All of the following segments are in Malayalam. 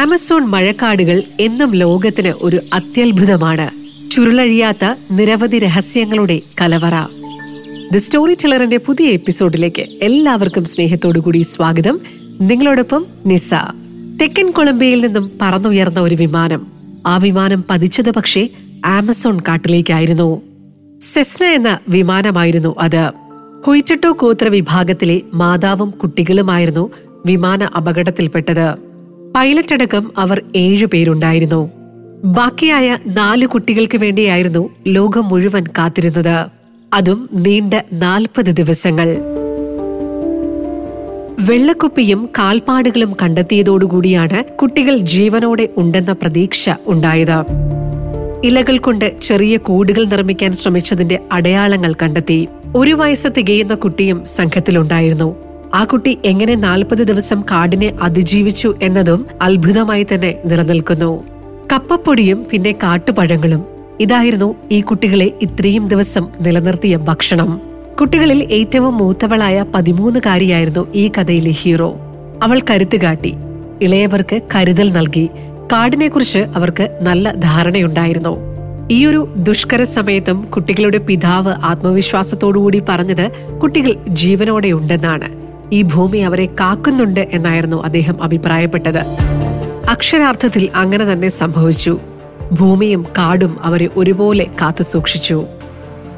ആമസോൺ മഴക്കാടുകൾ എന്നും ലോകത്തിന് ഒരു അത്യത്ഭുതമാണ്. ചുരുളഴിയാത്ത നിരവധി രഹസ്യങ്ങളുടെ കലവറ. ദി സ്റ്റോറി ടെലറിന്റെ പുതിയ എപ്പിസോഡിലേക്ക് എല്ലാവർക്കും സ്നേഹത്തോടുകൂടി സ്വാഗതം. നിങ്ങളോടൊപ്പം നിസ. തെക്കൻ കൊളംബിയയിൽ നിന്നും പറന്നുയർന്ന ഒരു വിമാനം. ആ വിമാനം പതിച്ചത് പക്ഷേ ആമസോൺ കാട്ടിലേക്കായിരുന്നു. സെസ്ന എന്ന വിമാനമായിരുന്നു അത്. ഹുയിറ്റട്ടോ ഗോത്ര വിഭാഗത്തിലെ മാതാവും കുട്ടികളുമായിരുന്നു വിമാന അപകടത്തിൽപ്പെട്ടത്. പൈലറ്റ് അടക്കം അവർ ഏഴു പേരുണ്ടായിരുന്നു. ബാക്കിയായ നാല് കുട്ടികൾക്ക് വേണ്ടിയായിരുന്നു ലോകം മുഴുവൻ കാത്തിരുന്നത്. അതും നീണ്ട നാൽപ്പത് ദിവസങ്ങൾ. വെള്ളക്കുപ്പിയും കാൽപ്പാടുകളും കണ്ടെത്തിയതോടുകൂടിയാണ് കുട്ടികൾ ജീവനോടെ ഉണ്ടെന്ന പ്രതീക്ഷ ഉണ്ടായത്. ഇലകൾ കൊണ്ട് ചെറിയ കൂടുകൾ നിർമ്മിക്കാൻ ശ്രമിച്ചതിന്റെ അടയാളങ്ങൾ കണ്ടെത്തി. ഒരു വയസ്സ് തികയുന്ന കുട്ടിയും സംഘത്തിലുണ്ടായിരുന്നു. ആ കുട്ടി എങ്ങനെ നാൽപ്പത് ദിവസം കാടിനെ അതിജീവിച്ചു എന്നതും അത്ഭുതമായി തന്നെ നിലനിൽക്കുന്നു. കപ്പപ്പൊടിയും പിന്നെ കാട്ടുപഴങ്ങളും. ഇതായിരുന്നു ഈ കുട്ടികളെ ഇത്രയും ദിവസം നിലനിർത്തിയ ഭക്ഷണം. കുട്ടികളിൽ ഏറ്റവും മൂത്തവളായ പതിമൂന്നുകാരിയായിരുന്നു ഈ കഥയിലെ ഹീറോ. അവൾ കരുത്ത് കാട്ടി. ഇളയവർക്ക് കരുതൽ നൽകി. കാടിനെക്കുറിച്ച് അവർക്ക് നല്ല ധാരണയുണ്ടായിരുന്നു. ഈയൊരു ദുഷ്കര സമയത്തും കുട്ടികളുടെ പിതാവ് ആത്മവിശ്വാസത്തോടുകൂടി പറഞ്ഞത് കുട്ടികൾ ജീവനോടെ ഉണ്ടെന്നാണ് ഈ ഭൂമി അവരെ കാക്കുന്നുണ്ട് എന്നായിരുന്നു അദ്ദേഹം അഭിപ്രായപ്പെട്ടത്. അക്ഷരാർത്ഥത്തിൽ അങ്ങനെ തന്നെ സംഭവിച്ചു. ഭൂമിയും കാടും അവരെ ഒരുപോലെ കാത്തു സൂക്ഷിച്ചു.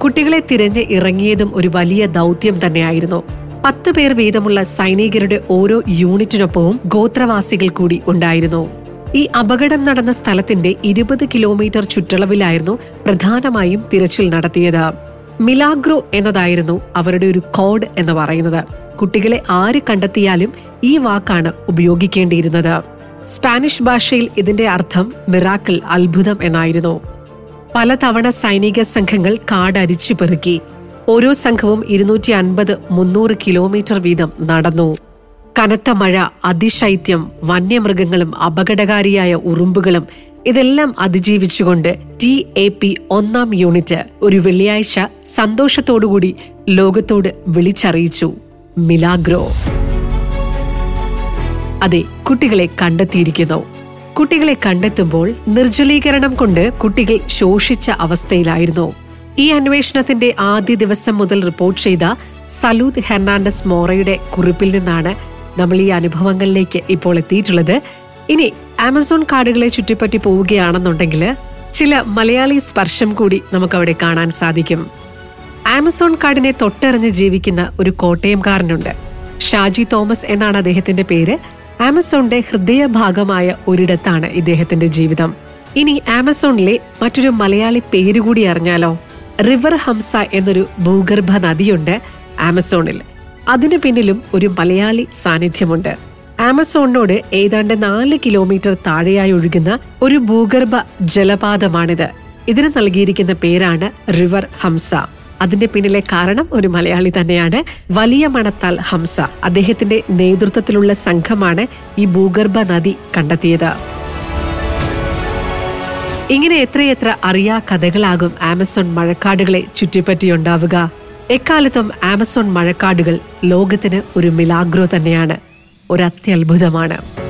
കുട്ടികളെ തിരഞ്ഞ് ഇറങ്ങിയതും ഒരു വലിയ ദൗത്യം തന്നെയായിരുന്നു. പത്ത് പേർ വീതമുള്ള സൈനികരുടെ ഓരോ യൂണിറ്റിനൊപ്പവും ഗോത്രവാസികൾ കൂടി ഉണ്ടായിരുന്നു. ഈ അപകടം നടന്ന സ്ഥലത്തിന്റെ ഇരുപത് കിലോമീറ്റർ ചുറ്റളവിലായിരുന്നു പ്രധാനമായും തിരച്ചിൽ നടത്തിയത്. മിലാഗ്രോ എന്നതായിരുന്നു അവരുടെ ഒരു കോഡ് എന്ന് പറയുന്നത്. കുട്ടികളെ ആര് കണ്ടെത്തിയാലും ഈ വാക്കാണ് ഉപയോഗിക്കേണ്ടിയിരുന്നത്. സ്പാനിഷ് ഭാഷയിൽ ഇതിന്റെ അർത്ഥം മിറാക്കിൾ അത്ഭുതം എന്നായിരുന്നു. പലതവണ സൈനിക സംഘങ്ങൾ കാടരിച്ചു പെറുക്കി. ഓരോ സംഘവും ഇരുന്നൂറ്റി അൻപത് മുന്നൂറ് കിലോമീറ്റർ വീതം നടന്നു. കനത്ത മഴ അതിശൈത്യം വന്യമൃഗങ്ങളും അപകടകാരിയായ ഉറുമ്പുകളും ഇതെല്ലാം അതിജീവിച്ചുകൊണ്ട് ടി എ പി ഒന്നാം യൂണിറ്റ് ഒരു വെള്ളിയാഴ്ച സന്തോഷത്തോടുകൂടി ലോകത്തോട് വിളിച്ചറിയിച്ചു. മിലാഗ്രോ. അതെ കുട്ടികളെ കണ്ടെത്തിയിരിക്കുന്നു. കുട്ടികളെ കണ്ടെത്തുമ്പോൾ നിർജലീകരണം കൊണ്ട് കുട്ടികൾ ശോഷിച്ച അവസ്ഥയിലായിരുന്നു. ഈ അന്വേഷണത്തിന്റെ ആദ്യ ദിവസം മുതൽ റിപ്പോർട്ട് ചെയ്ത സലൂദ് ഹെർണാണ്ടസ് മോറയുടെ കുറിപ്പിൽ നിന്നാണ് നമ്മൾ ഈ അനുഭവങ്ങളിലേക്ക് ഇപ്പോൾ എത്തിയിട്ടുള്ളത്. ഇനി ആമസോൺ കാടുകളെ ചുറ്റിപ്പറ്റി പോവുകയാണെന്നുണ്ടെങ്കിൽ ചില മലയാളി സ്പർശം കൂടി നമുക്കവിടെ കാണാൻ സാധിക്കും. ആമസോൺ കാടിനെ തൊട്ടറിഞ്ഞ് ജീവിക്കുന്ന ഒരു കോട്ടയംകാരനുണ്ട്. ഷാജി തോമസ് എന്നാണ് അദ്ദേഹത്തിന്റെ പേര്. ആമസോണിന്റെ ഹൃദയഭാഗമായ ഒരിടത്താണ് ഇദ്ദേഹത്തിന്റെ ജീവിതം. ഇനി ആമസോണിലെ മറ്റൊരു മലയാളി പേര് കൂടി അറിഞ്ഞാലോ? റിവർ ഹംസ എന്നൊരു ഭൂഗർഭ നദിയുണ്ട് ആമസോണിൽ. അതിനു പിന്നിലും ഒരു മലയാളി സാന്നിധ്യമുണ്ട്. ആമസോണിനോട് ഏതാണ്ട് നാല് കിലോമീറ്റർ താഴെയായി ഒഴുകുന്ന ഒരു ഭൂഗർഭ ജലപാതമാണിത്. ഇതിന് നൽകിയിരിക്കുന്ന പേരാണ് റിവർ ഹംസ. അതിന്റെ പിന്നിലെ കാരണം ഒരു മലയാളി തന്നെയാണ് വലിയ മണത്താൽ ഹംസ. അദ്ദേഹത്തിന്റെ നേതൃത്വത്തിലുള്ള സംഘമാണ് ഈ ഭൂഗർഭ നദി കണ്ടെത്തിയത്. ഇങ്ങനെ എത്രയെത്ര അറിയാ കഥകളാകും ആമസോൺ മഴക്കാടുകളെ ചുറ്റിപ്പറ്റിയുണ്ടാവുക. എക്കാലത്തും ആമസോൺ മഴക്കാടുകൾ ലോകത്തിന് ഒരു മിലാഗ്രോ തന്നെയാണ്. ഒരത്യത്ഭുതമാണ്.